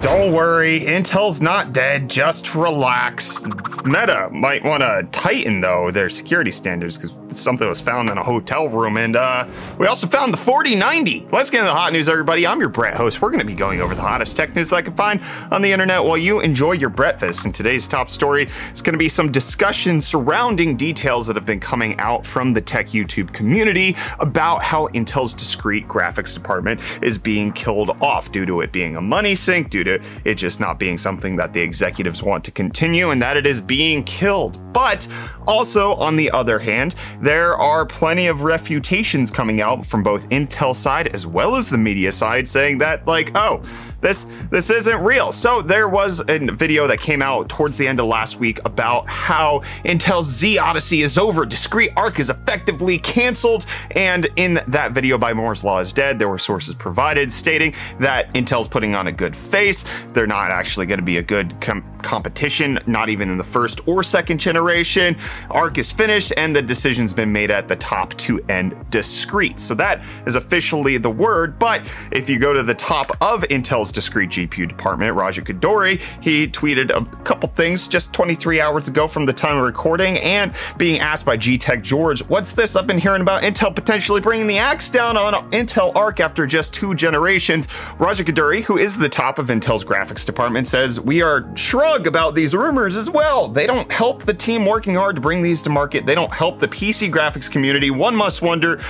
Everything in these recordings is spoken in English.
Don't worry, Intel's not dead. Just relax. Meta might want to tighten though their security standards because something was found in a hotel room, and uh, we also found the 4090. Let's get into the hot news, everybody. I'm your Brett host. We're going to be going over the hottest tech news that I can find on the internet while you enjoy your breakfast. And today's top story is going to be some discussion surrounding details that have been coming out from the tech YouTube community about how Intel's discrete graphics department is being killed off due to it being a money sink, due to it just not being something that the executives want to continue, and that it is being killed. But also, on the other hand, there are plenty of refutations coming out from both Intel side as well as the media side saying that, like, oh, this this isn't real. So there was a video that came out towards the end of last week about how Intel's Z Odyssey is over, discrete arc is effectively canceled, and in that video by Moore's Law is Dead, there were sources provided stating that Intel's putting on a good face. They're not actually going to be a good com- competition, not even in the first or second generation. Arc is finished, and the decision's been made at the top to end discrete. So that is officially the word. But if you go to the top of Intel's discrete GPU department, Raja Koduri, he tweeted a couple things just 23 hours ago from the time of recording, and being asked by G Tech George, "What's this? I've been hearing about Intel potentially bringing the axe down on Intel Arc after just two generations." Raja Koduri, who is the top of Intel's graphics department, says, "We are shrug about these rumors as well. They don't help the team working hard to bring these to market. They don't help the PC graphics community. One must wonder."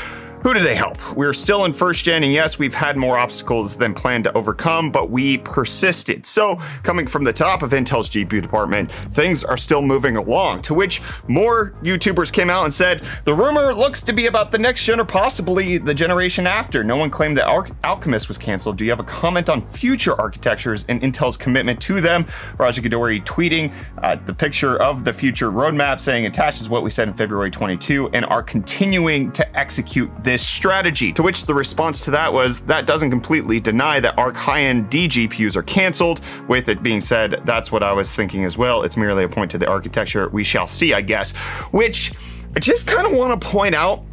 Who do they help? We're still in first gen, and yes, we've had more obstacles than planned to overcome, but we persisted. So, coming from the top of Intel's GPU department, things are still moving along. To which more YouTubers came out and said, the rumor looks to be about the next gen or possibly the generation after. No one claimed that Al- Alchemist was canceled. Do you have a comment on future architectures and Intel's commitment to them? Raja Koduri tweeting uh, the picture of the future roadmap saying attaches what we said in February 22 and are continuing to execute this strategy. To which the response to that was that doesn't completely deny that Arc high end D are canceled. With it being said, that's what I was thinking as well. It's merely a point to the architecture. We shall see, I guess. Which I just kind of want to point out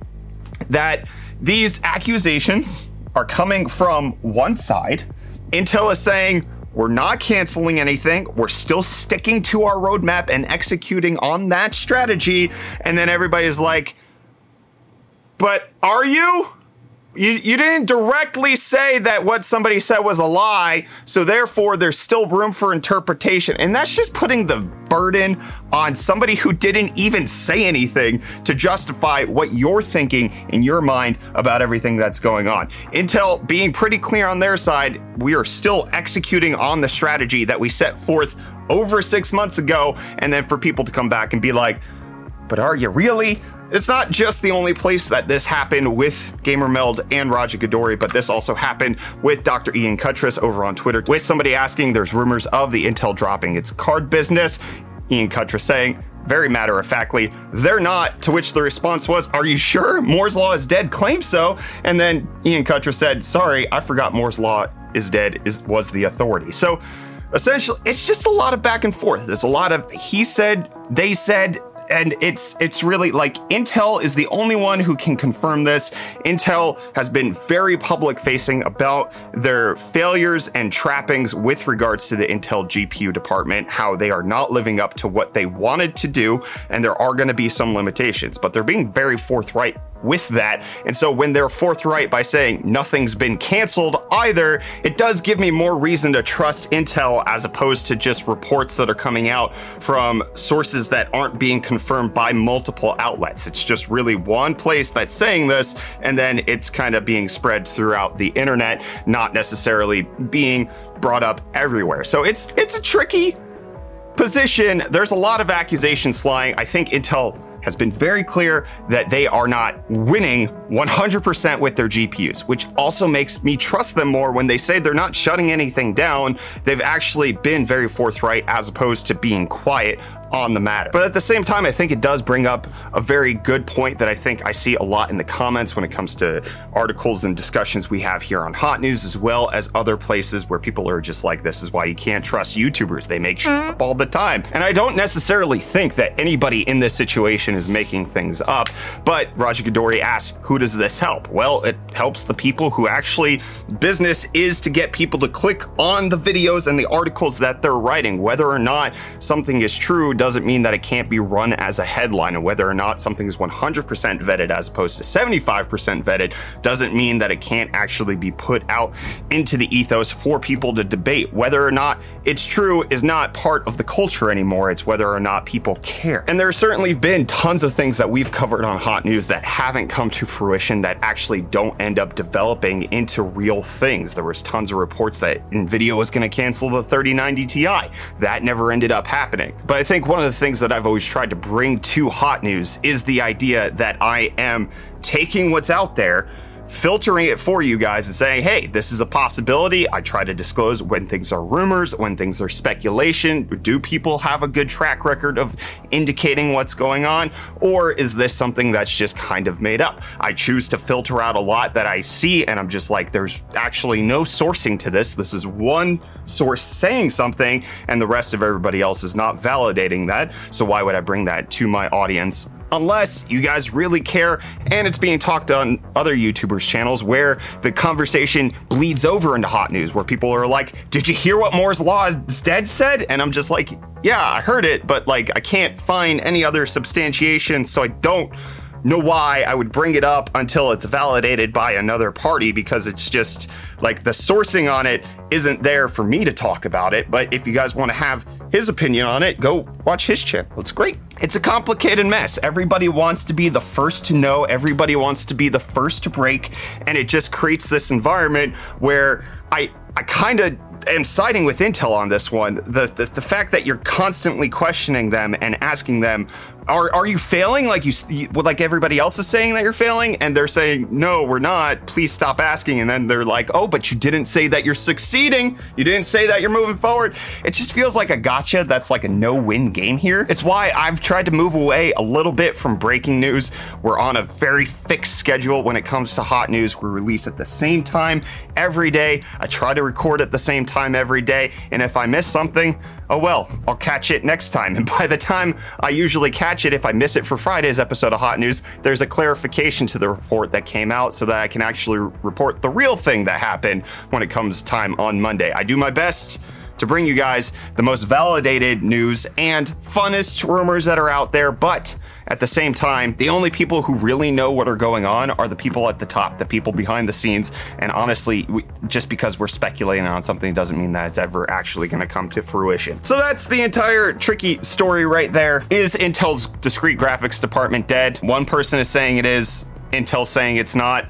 that these accusations are coming from one side. Intel is saying, we're not canceling anything. We're still sticking to our roadmap and executing on that strategy. And then everybody's like, but are you? You, you didn't directly say that what somebody said was a lie, so therefore there's still room for interpretation. And that's just putting the burden on somebody who didn't even say anything to justify what you're thinking in your mind about everything that's going on. Intel being pretty clear on their side, we are still executing on the strategy that we set forth over six months ago. And then for people to come back and be like, but are you really? It's not just the only place that this happened with GamerMeld and Raja Koduri, but this also happened with Dr. Ian Cutress over on Twitter, with somebody asking, there's rumors of the Intel dropping its card business. Ian Cutress saying, very matter of factly, they're not. To which the response was, Are you sure? Moore's Law is dead, claim so. And then Ian Cutress said, Sorry, I forgot Moore's Law is dead, is, was the authority. So essentially, it's just a lot of back and forth. There's a lot of he said, they said, and it's it's really like Intel is the only one who can confirm this. Intel has been very public facing about their failures and trappings with regards to the Intel GPU department, how they are not living up to what they wanted to do, and there are going to be some limitations, but they're being very forthright with that. And so when they're forthright by saying nothing's been canceled either, it does give me more reason to trust Intel as opposed to just reports that are coming out from sources that aren't being confirmed by multiple outlets. It's just really one place that's saying this, and then it's kind of being spread throughout the internet, not necessarily being brought up everywhere. So it's it's a tricky position. There's a lot of accusations flying. I think Intel has been very clear that they are not winning 100% with their GPUs, which also makes me trust them more when they say they're not shutting anything down. They've actually been very forthright as opposed to being quiet on the matter. But at the same time, I think it does bring up a very good point that I think I see a lot in the comments when it comes to articles and discussions we have here on Hot News, as well as other places where people are just like, this is why you can't trust YouTubers. They make shit up all the time. And I don't necessarily think that anybody in this situation is making things up. But Raja Koduri asks, who does this help? Well, it helps the people who actually business is to get people to click on the videos and the articles that they're writing. Whether or not something is true doesn't mean that it can't be run as a headline, and whether or not something is 100% vetted as opposed to 75% vetted doesn't mean that it can't actually be put out into the ethos for people to debate. Whether or not it's true is not part of the culture anymore, it's whether or not people care. And there's certainly been tons of things that we've covered on Hot News that haven't come to fruition that actually don't end up developing into real things. There was tons of reports that Nvidia was going to cancel the 3090 Ti. That never ended up happening. But I think one of the things that I've always tried to bring to Hot News is the idea that I am taking what's out there filtering it for you guys and saying, hey, this is a possibility. I try to disclose when things are rumors, when things are speculation. Do people have a good track record of indicating what's going on? Or is this something that's just kind of made up? I choose to filter out a lot that I see, and I'm just like, there's actually no sourcing to this. This is one source saying something, and the rest of everybody else is not validating that. So why would I bring that to my audience unless you guys really care and it's being talked on other YouTubers' channels where the conversation bleeds over into hot news, where people are like, Did you hear what Moore's Law is dead said? And I'm just like, Yeah, I heard it, but like, I can't find any other substantiation, so I don't know why I would bring it up until it's validated by another party because it's just like the sourcing on it isn't there for me to talk about it. But if you guys want to have his opinion on it, go watch his channel. It's great. It's a complicated mess. Everybody wants to be the first to know, everybody wants to be the first to break, and it just creates this environment where I I kind of am siding with Intel on this one. The, the the fact that you're constantly questioning them and asking them, are are you failing? Like you like everybody else is saying that you're failing and they're saying no we're not. Please stop asking. And then they're like oh but you didn't say that you're succeeding. You didn't say that you're moving forward. It just feels like a gotcha that's like a no-win game here. It's why i've tried to move away a little bit from breaking news. We're on a very fixed schedule when it comes to hot news. We release at the same time every day. I try to record at the same time every day and if i miss something oh well i'll catch it next time and by the time i usually catch it if I miss it for Friday's episode of Hot News. There's a clarification to the report that came out so that I can actually report the real thing that happened when it comes time on Monday. I do my best to bring you guys the most validated news and funnest rumors that are out there, but at the same time, the only people who really know what are going on are the people at the top, the people behind the scenes. And honestly, we, just because we're speculating on something doesn't mean that it's ever actually going to come to fruition. So that's the entire tricky story right there. Is Intel's discrete graphics department dead? One person is saying it is, Intel saying it's not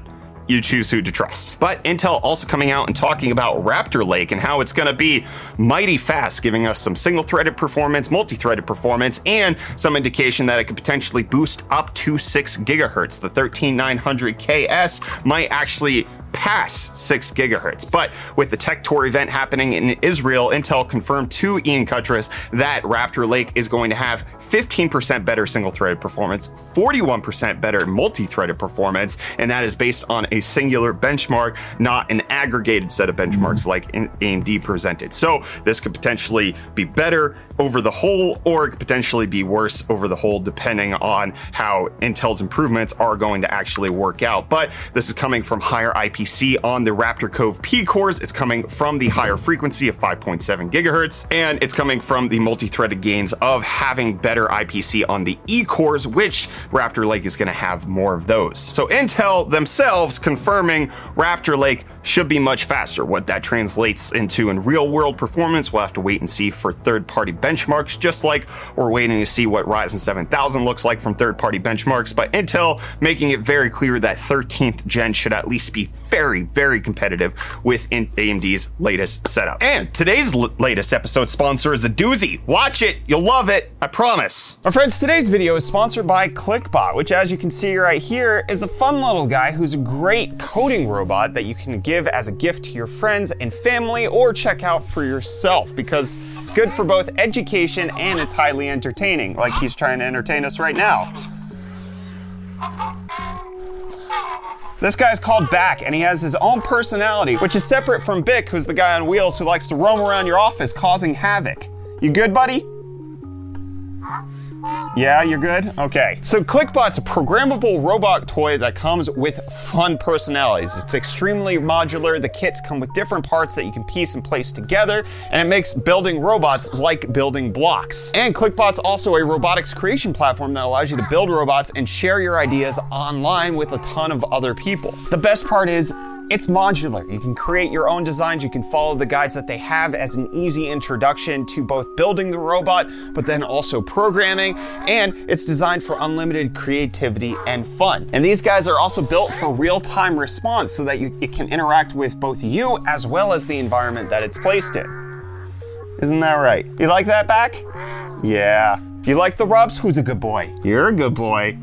you choose who to trust. But Intel also coming out and talking about Raptor Lake and how it's going to be mighty fast, giving us some single threaded performance, multi threaded performance, and some indication that it could potentially boost up to 6 gigahertz. The 13900KS might actually pass 6 gigahertz. But with the Tech Tour event happening in Israel, Intel confirmed to Ian Cutress that Raptor Lake is going to have 15% better single threaded performance, 41% better multi threaded performance, and that is based on a singular benchmark, not an aggregated set of benchmarks like AMD presented. So this could potentially be better over the whole, or it could potentially be worse over the whole, depending on how Intel's improvements are going to actually work out. But this is coming from higher IPC on the Raptor Cove P cores. It's coming from the higher frequency of 5.7 gigahertz, and it's coming from the multi threaded gains of having better better IPC on the E cores, which Raptor Lake is going to have more of those. So Intel themselves confirming Raptor Lake should be much faster. What that translates into in real world performance, we'll have to wait and see for third party benchmarks, just like we're waiting to see what Ryzen 7000 looks like from third party benchmarks. But Intel making it very clear that 13th gen should at least be very, very competitive with AMD's latest setup. And today's l- latest episode sponsor is a doozy. Watch it, you'll love it, I promise. My friends, today's video is sponsored by ClickBot, which, as you can see right here, is a fun little guy who's a great coding robot that you can give as a gift to your friends and family or check out for yourself because it's good for both education and it's highly entertaining, like he's trying to entertain us right now. This guy's called Back, and he has his own personality, which is separate from Bick, who's the guy on wheels who likes to roam around your office causing havoc. You good, buddy? Yeah, you're good? Okay. So ClickBot's a programmable robot toy that comes with fun personalities. It's extremely modular. The kits come with different parts that you can piece and place together, and it makes building robots like building blocks. And ClickBot's also a robotics creation platform that allows you to build robots and share your ideas online with a ton of other people. The best part is it's modular. You can create your own designs. You can follow the guides that they have as an easy introduction to both building the robot, but then also programming. And it's designed for unlimited creativity and fun. And these guys are also built for real time response so that you, it can interact with both you as well as the environment that it's placed in. Isn't that right? You like that back? Yeah. You like the rubs? Who's a good boy? You're a good boy.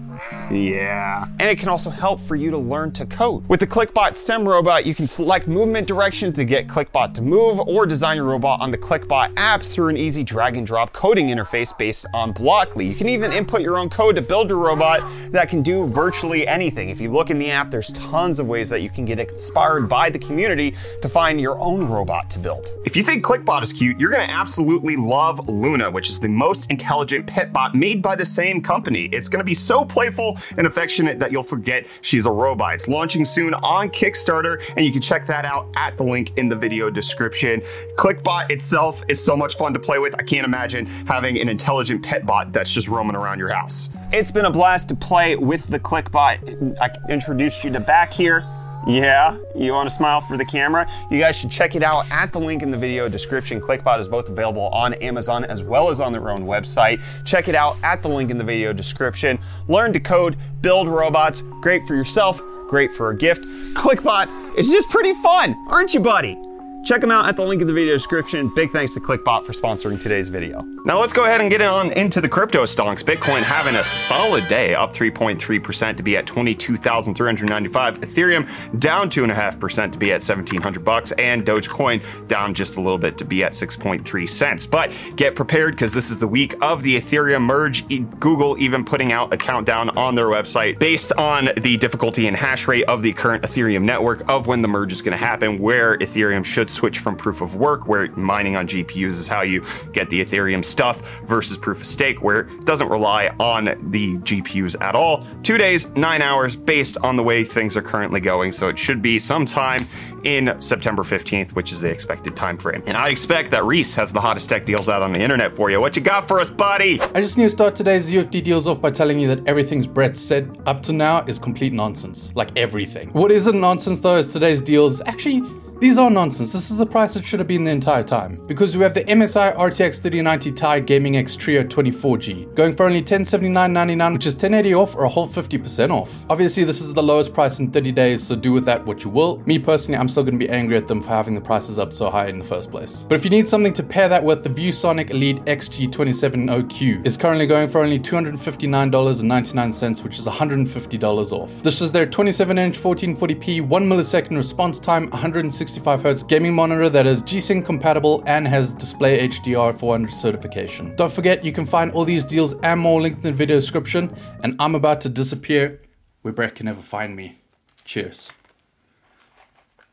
Yeah. And it can also help for you to learn to code. With the ClickBot STEM robot, you can select movement directions to get ClickBot to move or design your robot on the ClickBot app through an easy drag and drop coding interface based on Blockly. You can even input your own code to build a robot that can do virtually anything. If you look in the app, there's tons of ways that you can get inspired by the community to find your own robot to build. If you think ClickBot is cute, you're going to absolutely love Luna, which is the most intelligent pet bot made by the same company. It's going to be so playful and affectionate that you'll forget she's a robot. It's launching soon on Kickstarter, and you can check that out at the link in the video description. ClickBot itself is so much fun to play with. I can't imagine having an intelligent pet bot that's just roaming around your house. It's been a blast to play with the ClickBot. I introduced you to back here. Yeah, you want to smile for the camera? You guys should check it out at the link in the video description. ClickBot is both available on Amazon as well as on their own website. Check it out at the link in the video description. Learn to code, build robots, great for yourself, great for a gift. ClickBot is just pretty fun, aren't you, buddy? Check them out at the link in the video description. Big thanks to ClickBot for sponsoring today's video. Now let's go ahead and get on into the crypto stonks. Bitcoin having a solid day, up 3.3% to be at 22,395. Ethereum down 2.5% to be at 1,700 bucks, and Dogecoin down just a little bit to be at 6.3 cents. But get prepared because this is the week of the Ethereum merge. Google even putting out a countdown on their website based on the difficulty and hash rate of the current Ethereum network of when the merge is going to happen, where Ethereum should switch from proof of work, where mining on GPUs is how you get the Ethereum stuff, versus proof of stake, where it doesn't rely on the GPUs at all. Two days, nine hours, based on the way things are currently going. So it should be sometime in September 15th, which is the expected time frame. And I expect that Reese has the hottest tech deals out on the internet for you. What you got for us, buddy? I just need to start today's UFD deals off by telling you that everything's Brett said up to now is complete nonsense. Like everything. What isn't nonsense though is today's deals actually these are nonsense. This is the price it should have been the entire time. Because we have the MSI RTX 3090 Ti Gaming X Trio 24G, going for only $1079.99, which is 1080 off or a whole 50% off. Obviously, this is the lowest price in 30 days, so do with that what you will. Me personally, I'm still going to be angry at them for having the prices up so high in the first place. But if you need something to pair that with, the ViewSonic Elite XG270Q is currently going for only $259.99, which is $150 off. This is their 27 inch 1440p, 1 millisecond response time, 160 65Hz gaming monitor that is G-Sync compatible and has display HDR 400 certification. Don't forget, you can find all these deals and more linked in the video description. And I'm about to disappear where Brett can never find me. Cheers.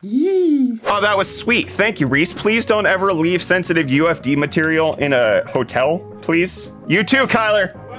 Yee. Oh, that was sweet. Thank you, Reese. Please don't ever leave sensitive UFD material in a hotel, please. You too, Kyler.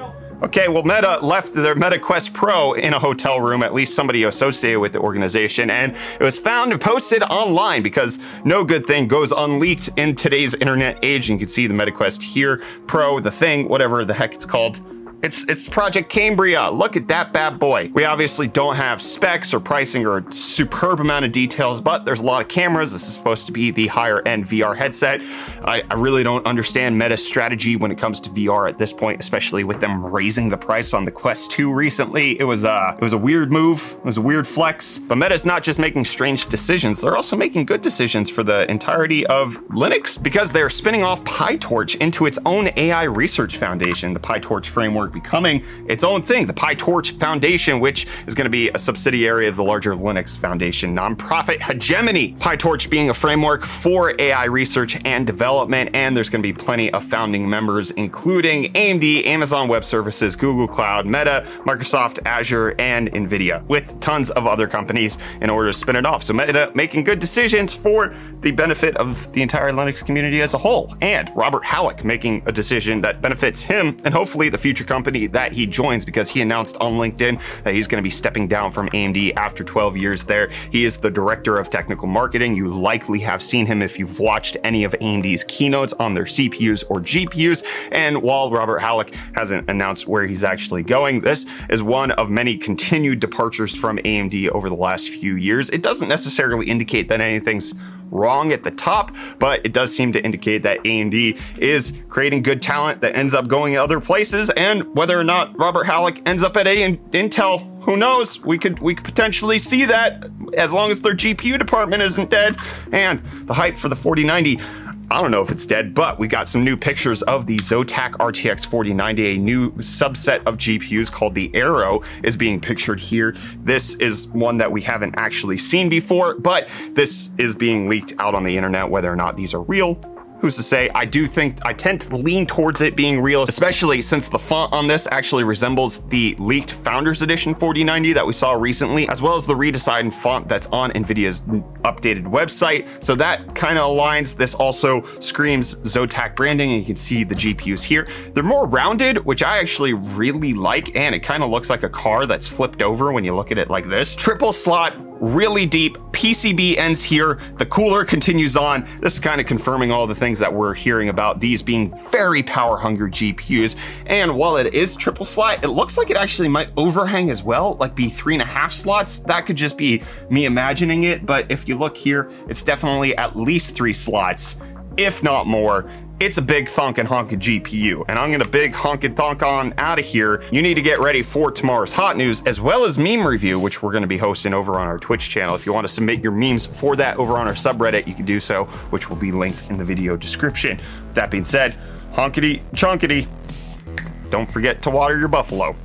Okay, well, Meta left their Meta Quest Pro in a hotel room, at least somebody associated with the organization, and it was found and posted online because no good thing goes unleaked in today's internet age. And you can see the Meta Quest here, Pro, the thing, whatever the heck it's called. It's it's Project Cambria. Look at that bad boy. We obviously don't have specs or pricing or a superb amount of details, but there's a lot of cameras. This is supposed to be the higher end VR headset. I, I really don't understand Meta's strategy when it comes to VR at this point, especially with them raising the price on the Quest 2 recently. It was a it was a weird move. It was a weird flex. But Meta's not just making strange decisions; they're also making good decisions for the entirety of Linux because they're spinning off PyTorch into its own AI research foundation. The PyTorch framework becoming its own thing, the PyTorch Foundation, which is going to be a subsidiary of the larger Linux Foundation nonprofit Hegemony. PyTorch being a framework for AI research and development, and there's going to be plenty of founding members, including AMD, Amazon Web Services, Google Cloud, Meta, Microsoft Azure, and NVIDIA, with tons of other companies in order to spin it off. So Meta making good decisions for the benefit of the entire Linux community as a whole, and Robert Hallock making a decision that benefits him and hopefully the future company that he joins because he announced on LinkedIn that he's going to be stepping down from AMD after 12 years there. He is the director of technical marketing. You likely have seen him if you've watched any of AMD's keynotes on their CPUs or GPUs. And while Robert Hallock hasn't announced where he's actually going, this is one of many continued departures from AMD over the last few years. It doesn't necessarily indicate that anything's wrong at the top, but it does seem to indicate that AMD is creating good talent that ends up going other places. And whether or not Robert Hallock ends up at A- Intel, who knows? We could we could potentially see that as long as their GPU department isn't dead. And the hype for the 4090 I don't know if it's dead, but we got some new pictures of the Zotac RTX 4090, a new subset of GPUs called the AIRO is being pictured here. This is one that we haven't actually seen before, but this is being leaked out on the internet. Whether or not these are real, who's to say? I do think I tend to lean towards it being real, especially since the font on this actually resembles the leaked Founders Edition 4090 that we saw recently, as well as the redesigned font that's on NVIDIA's updated website. So that kind of aligns. This also screams Zotac branding, and you can see the GPUs here. They're more rounded, which I actually really like, and it kind of looks like a car that's flipped over when you look at it like this. Triple slot really deep. PCB ends here. The cooler continues on. This is kind of confirming all the things that we're hearing about these being very power hungry GPUs. And while it is triple slot, it looks like it actually might overhang as well, like be three and a half slots. That could just be me imagining it. But if you look here, it's definitely at least three slots, if not more it's a big thunk and honkin' GPU. And I'm gonna big honkin' thunk on out of here. You need to get ready for tomorrow's hot news as well as meme review, which we're gonna be hosting over on our Twitch channel. If you want to submit your memes for that over on our subreddit, you can do so, which will be linked in the video description. That being said, honkity chonkity. Don't forget to water your buffalo.